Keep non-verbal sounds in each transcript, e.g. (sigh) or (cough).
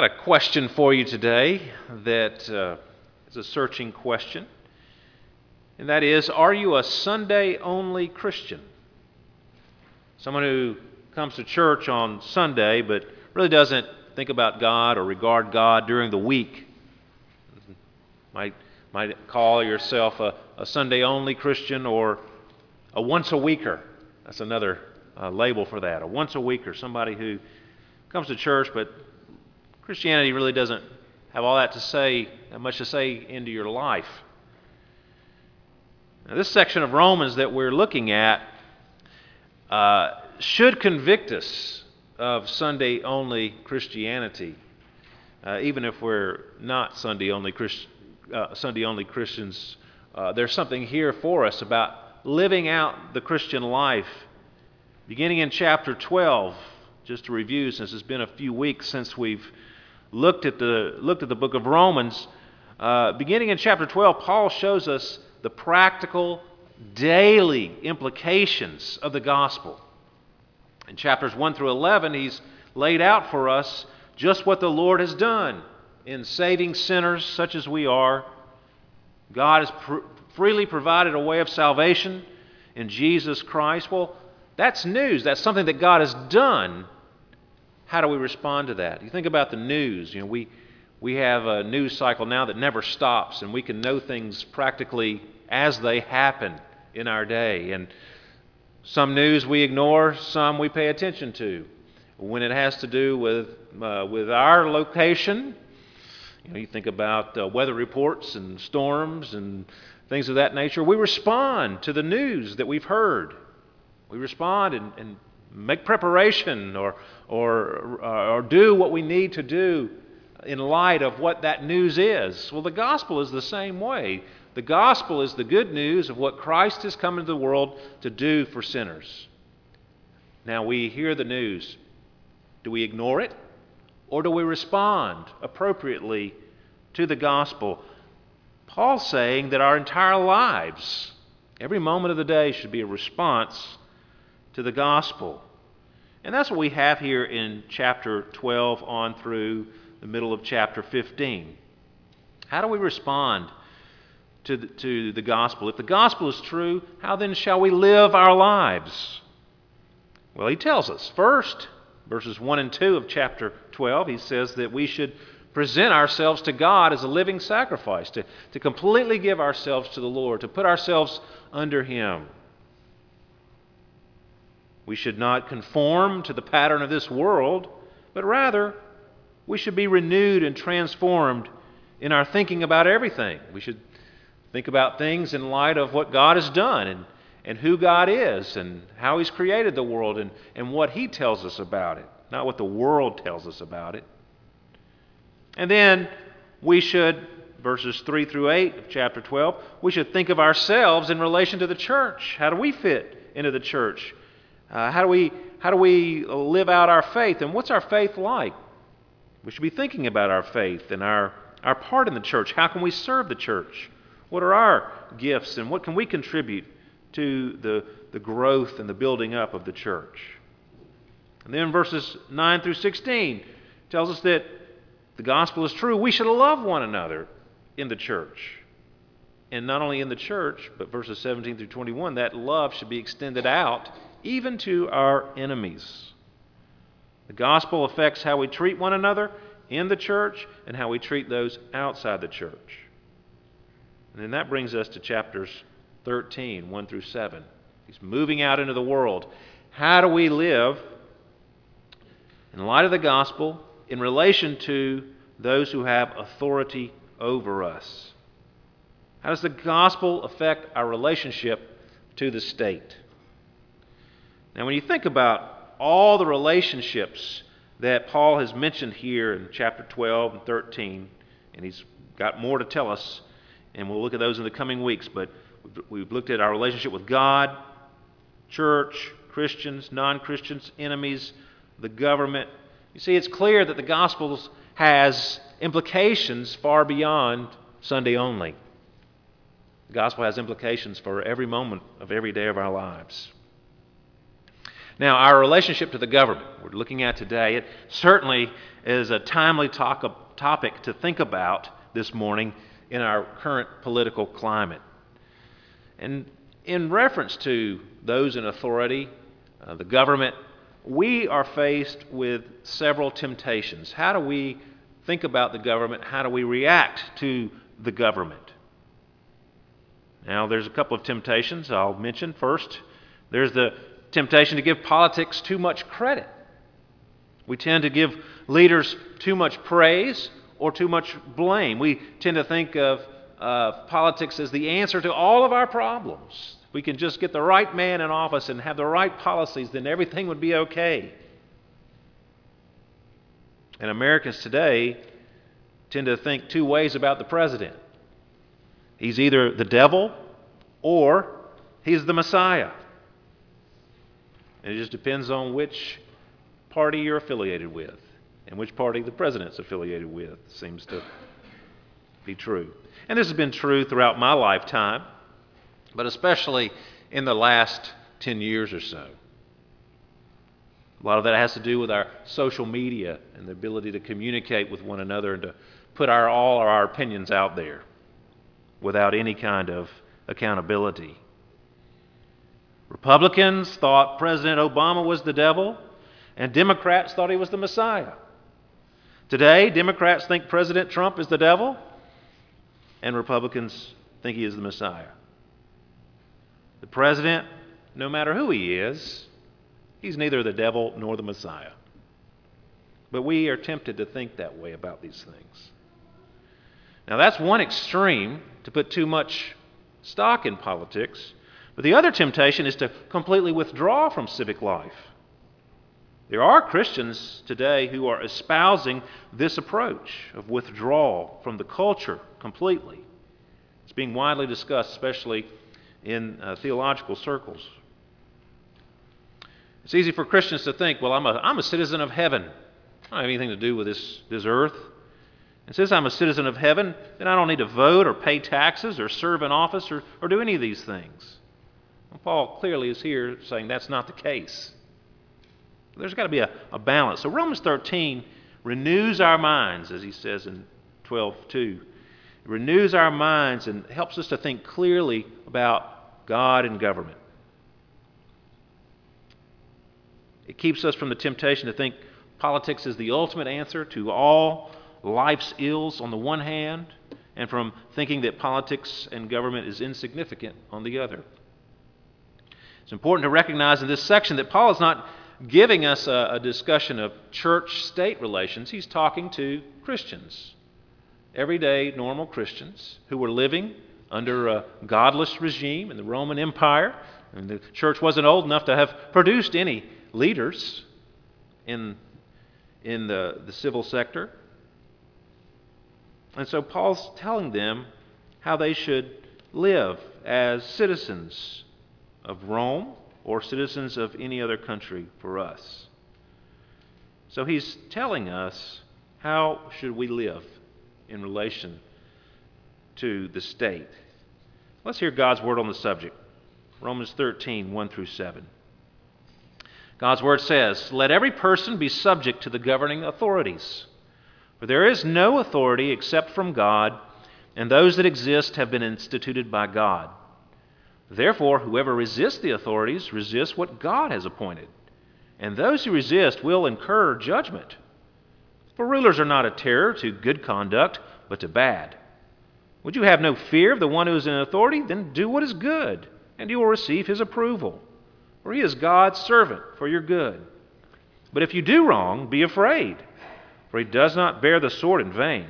got a question for you today that uh, is a searching question. And that is Are you a Sunday only Christian? Someone who comes to church on Sunday but really doesn't think about God or regard God during the week. Might, might call yourself a, a Sunday only Christian or a once a weeker. That's another uh, label for that. A once a weeker, somebody who comes to church but Christianity really doesn't have all that to say, that much to say into your life. Now, this section of Romans that we're looking at uh, should convict us of Sunday only Christianity, uh, even if we're not Sunday only, Christ, uh, Sunday only Christians. Uh, there's something here for us about living out the Christian life. Beginning in chapter 12, just to review, since it's been a few weeks since we've looked at the, looked at the book of Romans, uh, beginning in chapter 12, Paul shows us the practical, daily implications of the gospel. In chapters 1 through 11, he's laid out for us just what the Lord has done in saving sinners such as we are. God has pr- freely provided a way of salvation in Jesus Christ. Well, that's news. That's something that God has done how do we respond to that? You think about the news. You know, we, we have a news cycle now that never stops, and we can know things practically as they happen in our day. And some news we ignore, some we pay attention to. When it has to do with, uh, with our location, you know, you think about uh, weather reports and storms and things of that nature. We respond to the news that we've heard. We respond and, and make preparation or, or, uh, or do what we need to do in light of what that news is. Well, the gospel is the same way. The gospel is the good news of what Christ has come into the world to do for sinners. Now, we hear the news. Do we ignore it? Or do we respond appropriately to the gospel? Paul's saying that our entire lives, every moment of the day, should be a response to the gospel. And that's what we have here in chapter 12 on through the middle of chapter 15. How do we respond to the, to the gospel? If the gospel is true, how then shall we live our lives? Well, he tells us. First, verses 1 and 2 of chapter 12, he says that we should present ourselves to God as a living sacrifice, to, to completely give ourselves to the Lord, to put ourselves under Him. We should not conform to the pattern of this world, but rather we should be renewed and transformed in our thinking about everything. We should think about things in light of what God has done and, and who God is and how He's created the world and, and what He tells us about it, not what the world tells us about it. And then we should, verses 3 through 8 of chapter 12, we should think of ourselves in relation to the church. How do we fit into the church? Uh, how, do we, how do we live out our faith? And what's our faith like? We should be thinking about our faith and our, our part in the church. How can we serve the church? What are our gifts and what can we contribute to the, the growth and the building up of the church? And then verses 9 through 16 tells us that the gospel is true. We should love one another in the church. And not only in the church, but verses 17 through 21, that love should be extended out even to our enemies. The gospel affects how we treat one another in the church and how we treat those outside the church. And then that brings us to chapters 13, 1 through 7. He's moving out into the world. How do we live in light of the gospel in relation to those who have authority over us? How does the gospel affect our relationship to the state? Now, when you think about all the relationships that Paul has mentioned here in chapter 12 and 13, and he's got more to tell us, and we'll look at those in the coming weeks, but we've looked at our relationship with God, church, Christians, non Christians, enemies, the government. You see, it's clear that the gospel has implications far beyond Sunday only. The gospel has implications for every moment of every day of our lives. Now, our relationship to the government we're looking at today, it certainly is a timely talk, topic to think about this morning in our current political climate. And in reference to those in authority, uh, the government, we are faced with several temptations. How do we think about the government? How do we react to the government? Now, there's a couple of temptations I'll mention. First, there's the temptation to give politics too much credit. We tend to give leaders too much praise or too much blame. We tend to think of uh, politics as the answer to all of our problems. If We can just get the right man in office and have the right policies, then everything would be okay. And Americans today tend to think two ways about the president he's either the devil or he's the Messiah. And it just depends on which party you're affiliated with and which party the president's affiliated with, seems to be true. And this has been true throughout my lifetime, but especially in the last 10 years or so. A lot of that has to do with our social media and the ability to communicate with one another and to put our, all our opinions out there without any kind of accountability. Republicans thought President Obama was the devil, and Democrats thought he was the Messiah. Today, Democrats think President Trump is the devil, and Republicans think he is the Messiah. The president, no matter who he is, he's neither the devil nor the Messiah. But we are tempted to think that way about these things. Now, that's one extreme to put too much stock in politics. But the other temptation is to completely withdraw from civic life. There are Christians today who are espousing this approach of withdrawal from the culture completely. It's being widely discussed, especially in uh, theological circles. It's easy for Christians to think, well, I'm a, I'm a citizen of heaven. I don't have anything to do with this, this earth. And since I'm a citizen of heaven, then I don't need to vote or pay taxes or serve in office or, or do any of these things. Paul clearly is here saying that's not the case. There's got to be a, a balance. So Romans 13 renews our minds, as he says in 12:2. It renews our minds and helps us to think clearly about God and government. It keeps us from the temptation to think politics is the ultimate answer to all life's ills on the one hand, and from thinking that politics and government is insignificant on the other. It's important to recognize in this section that Paul is not giving us a, a discussion of church state relations. He's talking to Christians, everyday, normal Christians who were living under a godless regime in the Roman Empire. And the church wasn't old enough to have produced any leaders in, in the, the civil sector. And so Paul's telling them how they should live as citizens of Rome or citizens of any other country for us. So he's telling us how should we live in relation to the state. Let's hear God's word on the subject. Romans 13, 1 through 7. God's word says, Let every person be subject to the governing authorities. For there is no authority except from God, and those that exist have been instituted by God. Therefore, whoever resists the authorities resists what God has appointed, and those who resist will incur judgment. For rulers are not a terror to good conduct, but to bad. Would you have no fear of the one who is in authority? Then do what is good, and you will receive his approval. For he is God's servant for your good. But if you do wrong, be afraid, for he does not bear the sword in vain.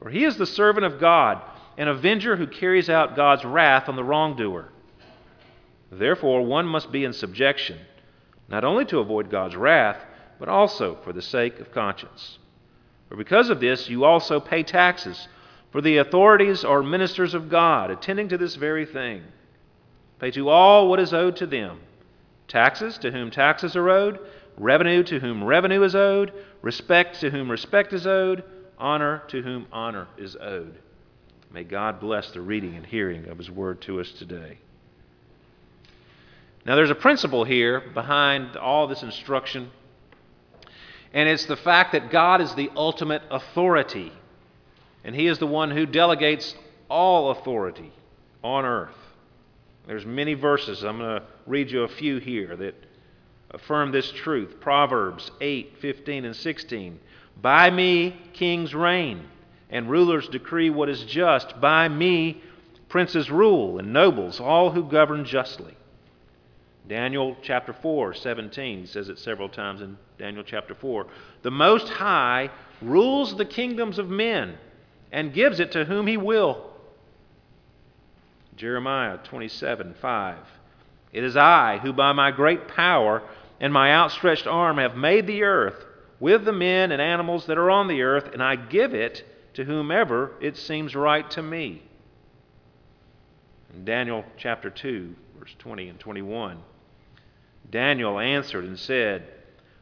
For he is the servant of God, an avenger who carries out God's wrath on the wrongdoer. Therefore, one must be in subjection, not only to avoid God's wrath, but also for the sake of conscience. For because of this, you also pay taxes, for the authorities are ministers of God, attending to this very thing. Pay to all what is owed to them taxes to whom taxes are owed, revenue to whom revenue is owed, respect to whom respect is owed, honor to whom honor is owed. May God bless the reading and hearing of His word to us today. Now, there's a principle here behind all this instruction, and it's the fact that God is the ultimate authority, and He is the one who delegates all authority on earth. There's many verses. I'm going to read you a few here that affirm this truth. Proverbs 8, 15, and 16. By me kings reign, and rulers decree what is just. By me princes rule, and nobles, all who govern justly. Daniel chapter 4, 17 says it several times in Daniel chapter 4. The Most High rules the kingdoms of men and gives it to whom he will. Jeremiah 27, 5. It is I who by my great power and my outstretched arm have made the earth with the men and animals that are on the earth, and I give it to whomever it seems right to me. In Daniel chapter 2, verse 20 and 21, Daniel answered and said,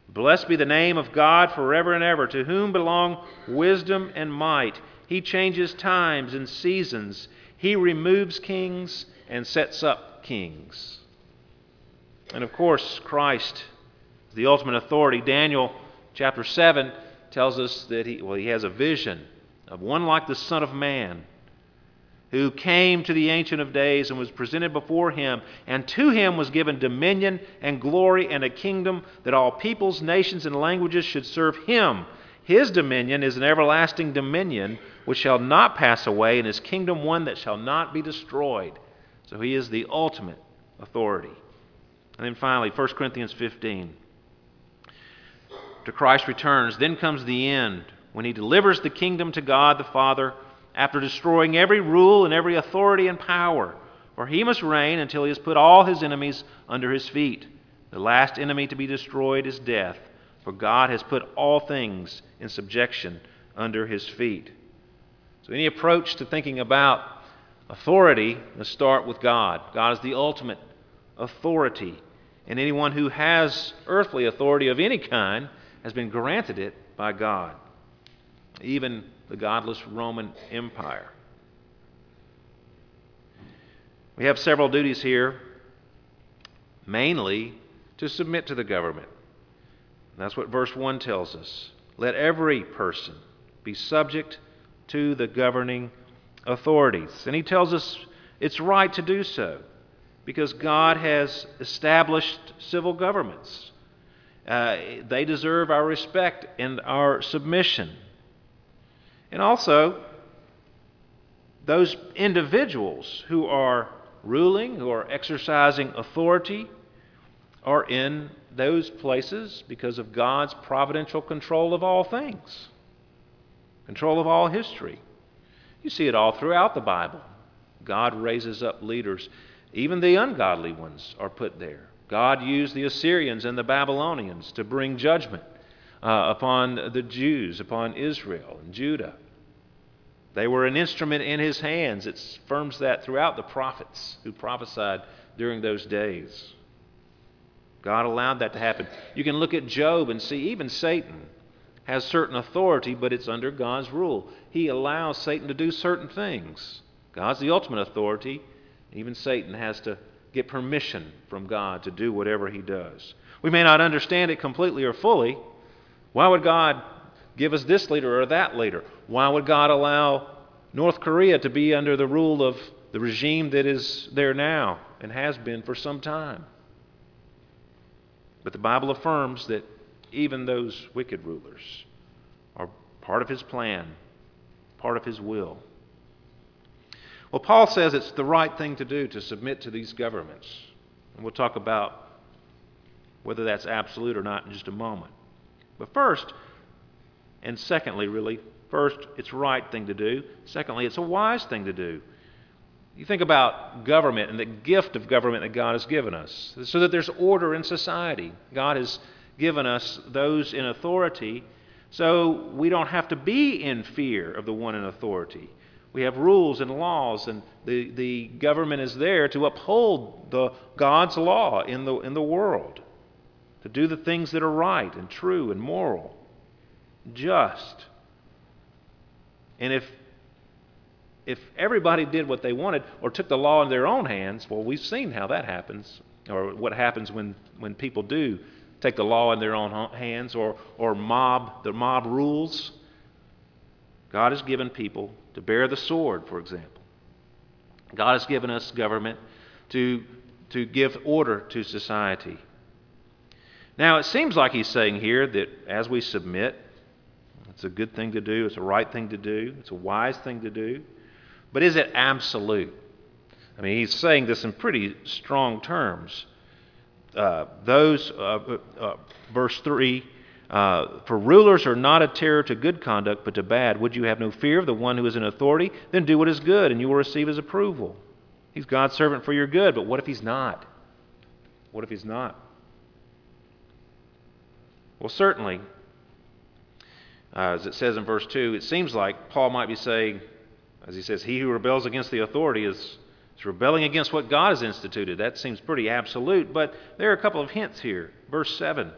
Blessed be the name of God forever and ever, to whom belong wisdom and might. He changes times and seasons. He removes kings and sets up kings. And of course, Christ is the ultimate authority. Daniel chapter 7 tells us that he, well, he has a vision of one like the Son of Man who came to the Ancient of Days and was presented before him, and to him was given dominion and glory and a kingdom that all peoples, nations, and languages should serve him. His dominion is an everlasting dominion which shall not pass away, and his kingdom one that shall not be destroyed. So he is the ultimate authority. And then finally, 1 Corinthians 15. To Christ returns, then comes the end, when he delivers the kingdom to God the Father after destroying every rule and every authority and power. For he must reign until he has put all his enemies under his feet. The last enemy to be destroyed is death, for God has put all things in subjection under his feet. So, any approach to thinking about authority must start with God. God is the ultimate authority and anyone who has earthly authority of any kind has been granted it by God, even the godless Roman Empire. We have several duties here, mainly to submit to the government. that's what verse 1 tells us. Let every person be subject to the governing authorities. And he tells us it's right to do so because God has established civil governments. Uh, they deserve our respect and our submission. And also, those individuals who are ruling, who are exercising authority, are in those places because of God's providential control of all things, control of all history. You see it all throughout the Bible. God raises up leaders even the ungodly ones are put there. God used the Assyrians and the Babylonians to bring judgment uh, upon the Jews, upon Israel and Judah. They were an instrument in his hands. It affirms that throughout the prophets who prophesied during those days. God allowed that to happen. You can look at Job and see even Satan has certain authority, but it's under God's rule. He allows Satan to do certain things. God's the ultimate authority. Even Satan has to get permission from God to do whatever he does. We may not understand it completely or fully. Why would God give us this leader or that leader? Why would God allow North Korea to be under the rule of the regime that is there now and has been for some time? But the Bible affirms that even those wicked rulers are part of his plan, part of his will. Well, Paul says it's the right thing to do to submit to these governments. And we'll talk about whether that's absolute or not in just a moment. But first, and secondly, really, first, it's right thing to do. Secondly, it's a wise thing to do. You think about government and the gift of government that God has given us, so that there's order in society. God has given us those in authority so we don't have to be in fear of the one in authority. We have rules and laws, and the, the government is there to uphold the, God's law in the, in the world, to do the things that are right and true and moral, just. And if, if everybody did what they wanted or took the law in their own hands, well, we've seen how that happens or what happens when, when people do take the law in their own hands or, or mob the mob rules. God has given people to bear the sword, for example. God has given us government to, to give order to society. Now, it seems like he's saying here that as we submit, it's a good thing to do, it's a right thing to do, it's a wise thing to do. But is it absolute? I mean, he's saying this in pretty strong terms. Uh, those, uh, uh, verse 3 uh, For rulers are not a terror to good conduct, but to bad. Would you have no fear of the one who is in authority? Then do what is good, and you will receive his approval. He's God's servant for your good, but what if he's not? What if he's not? Well, certainly, uh, as it says in verse 2, it seems like Paul might be saying, as he says, He who rebels against the authority is, is rebelling against what God has instituted. That seems pretty absolute, but there are a couple of hints here. Verse 7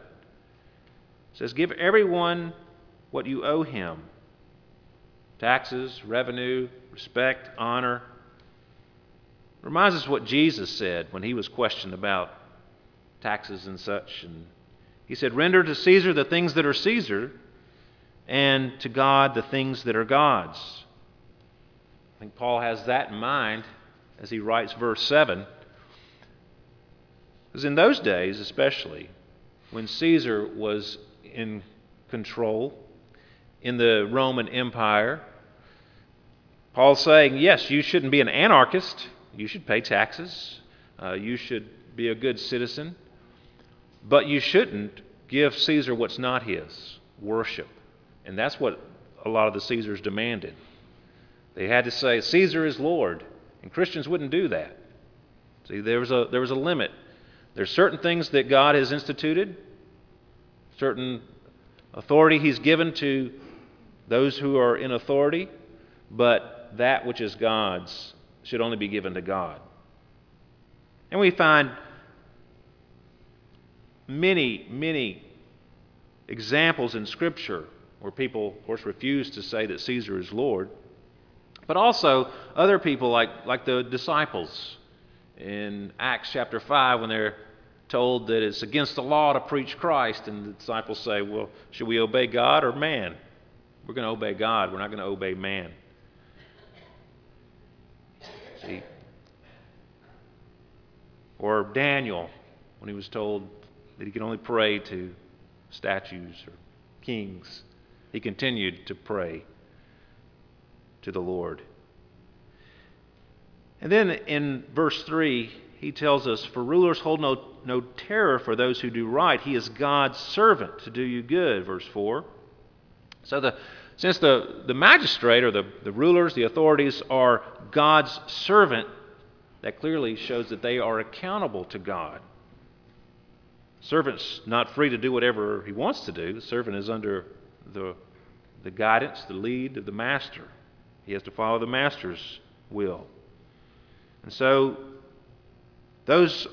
says, Give everyone what you owe him taxes, revenue, respect, honor. Reminds us what Jesus said when he was questioned about taxes and such. And he said, Render to Caesar the things that are Caesar, and to God the things that are God's. I think Paul has that in mind as he writes verse 7. Because in those days, especially, when Caesar was in control in the Roman Empire, Paul's saying, yes, you shouldn't be an anarchist. You should pay taxes. Uh, you should be a good citizen. But you shouldn't give Caesar what's not his worship. And that's what a lot of the Caesars demanded. They had to say, Caesar is Lord. And Christians wouldn't do that. See, there was a, there was a limit. There's certain things that God has instituted, certain authority He's given to those who are in authority, but that which is God's should only be given to God. And we find many, many examples in Scripture where people, of course, refuse to say that Caesar is Lord, but also other people like, like the disciples in Acts chapter 5 when they're told that it's against the law to preach Christ, and the disciples say, Well, should we obey God or man? We're going to obey God, we're not going to obey man. See? Or Daniel, when he was told that he could only pray to statues or kings, he continued to pray to the Lord. And then in verse 3, he tells us, For rulers hold no, no terror for those who do right. He is God's servant to do you good, verse 4. So the, since the, the magistrate or the, the rulers, the authorities, are God's servant, that clearly shows that they are accountable to God. Servant's not free to do whatever he wants to do. The servant is under the, the guidance, the lead of the master. He has to follow the master's will. And so, those,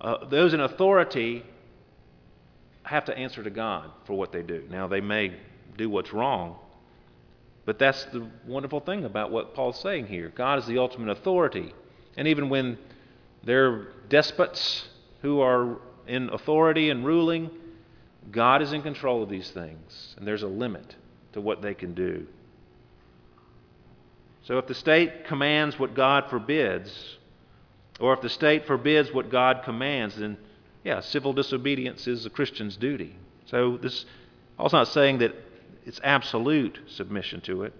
uh, those in authority have to answer to God for what they do. Now, they may do what's wrong, but that's the wonderful thing about what Paul's saying here. God is the ultimate authority. And even when there are despots who are in authority and ruling, God is in control of these things, and there's a limit to what they can do. So if the state commands what God forbids, or if the state forbids what God commands, then yeah, civil disobedience is a Christian's duty. So this also not saying that it's absolute submission to it.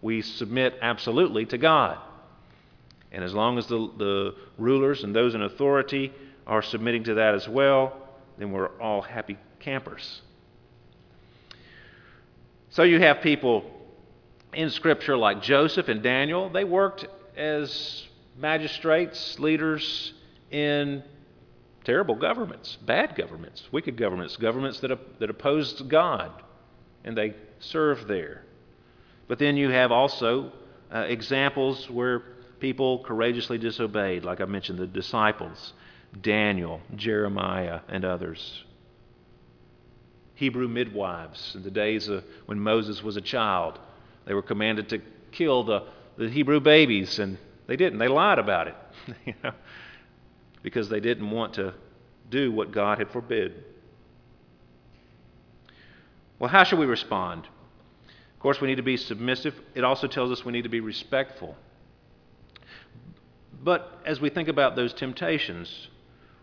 We submit absolutely to God. And as long as the, the rulers and those in authority are submitting to that as well, then we're all happy campers. So you have people in Scripture like Joseph and Daniel. They worked as magistrates, leaders in terrible governments, bad governments, wicked governments, governments that, that opposed God, and they served there. But then you have also uh, examples where people courageously disobeyed, like I mentioned, the disciples. Daniel, Jeremiah, and others. Hebrew midwives in the days of when Moses was a child. They were commanded to kill the, the Hebrew babies, and they didn't. They lied about it. (laughs) you know? because they didn't want to do what God had forbid. Well, how should we respond? Of course, we need to be submissive. It also tells us we need to be respectful. But as we think about those temptations,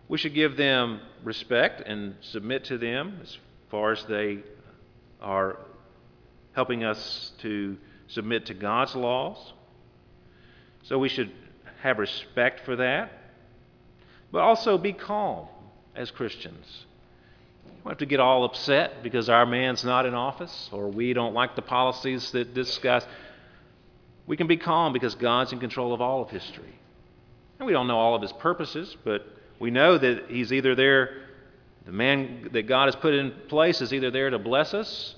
we should give them respect and submit to them as far as they are helping us to submit to God's laws. So we should have respect for that, but also be calm as Christians. We don't have to get all upset because our man's not in office or we don't like the policies that discuss. We can be calm because God's in control of all of history. And we don't know all of his purposes, but we know that he's either there, the man that God has put in place is either there to bless us,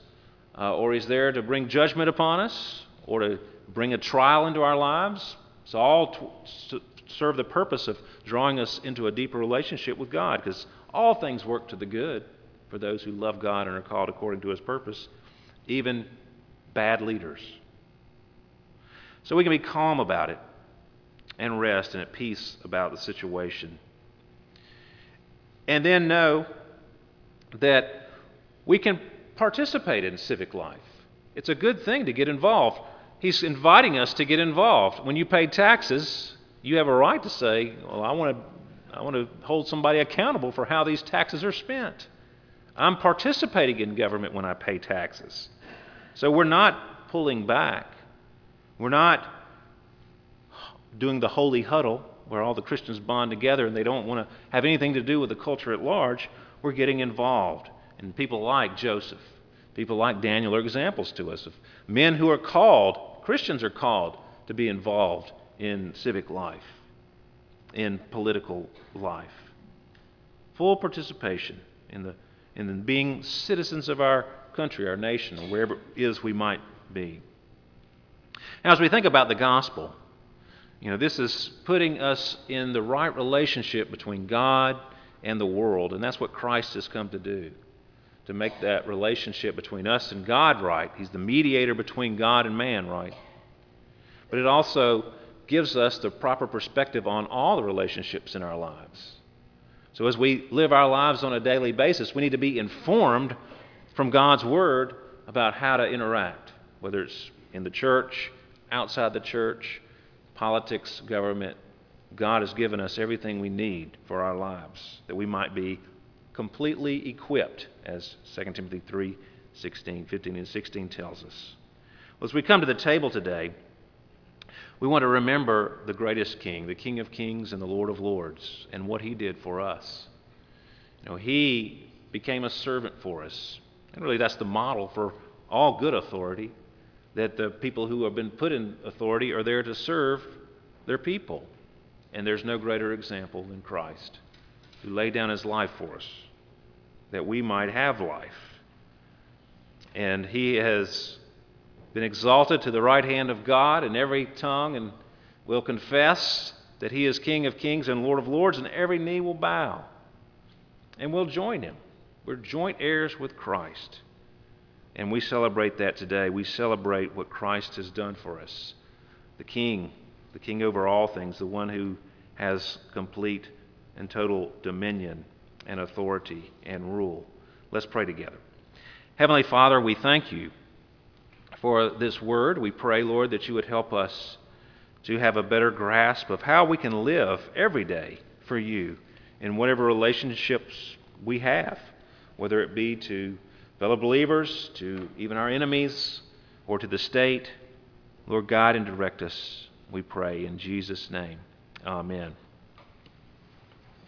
uh, or he's there to bring judgment upon us, or to bring a trial into our lives. It's all to serve the purpose of drawing us into a deeper relationship with God, because all things work to the good for those who love God and are called according to his purpose, even bad leaders. So we can be calm about it and rest and at peace about the situation. And then know that we can participate in civic life. It's a good thing to get involved. He's inviting us to get involved. When you pay taxes, you have a right to say, Well, I want to, I want to hold somebody accountable for how these taxes are spent. I'm participating in government when I pay taxes. So we're not pulling back. We're not doing the holy huddle where all the Christians bond together and they don't want to have anything to do with the culture at large. We're getting involved. And people like Joseph, people like Daniel are examples to us of men who are called, Christians are called to be involved in civic life, in political life. Full participation in the in being citizens of our country, our nation, or wherever it is we might be. Now, as we think about the gospel, you know, this is putting us in the right relationship between God and the world, and that's what Christ has come to do to make that relationship between us and God right. He's the mediator between God and man, right? But it also gives us the proper perspective on all the relationships in our lives. So as we live our lives on a daily basis, we need to be informed from God's Word about how to interact, whether it's in the church, outside the church, politics, government. God has given us everything we need for our lives, that we might be completely equipped, as 2 Timothy 3 16, 15, and 16 tells us. Well, as we come to the table today, we want to remember the greatest king, the King of Kings and the Lord of Lords, and what he did for us. You know, he became a servant for us. And really, that's the model for all good authority that the people who have been put in authority are there to serve their people. And there's no greater example than Christ, who laid down his life for us, that we might have life. And he has been exalted to the right hand of God, and every tongue and will confess that he is King of kings and Lord of lords, and every knee will bow. And we'll join him. We're joint heirs with Christ. And we celebrate that today. We celebrate what Christ has done for us. The King, the King over all things, the one who has complete and total dominion and authority and rule. Let's pray together. Heavenly Father, we thank you for this word. We pray, Lord, that you would help us to have a better grasp of how we can live every day for you in whatever relationships we have, whether it be to fellow believers, to even our enemies, or to the state. Lord, guide and direct us, we pray, in Jesus' name. Amen.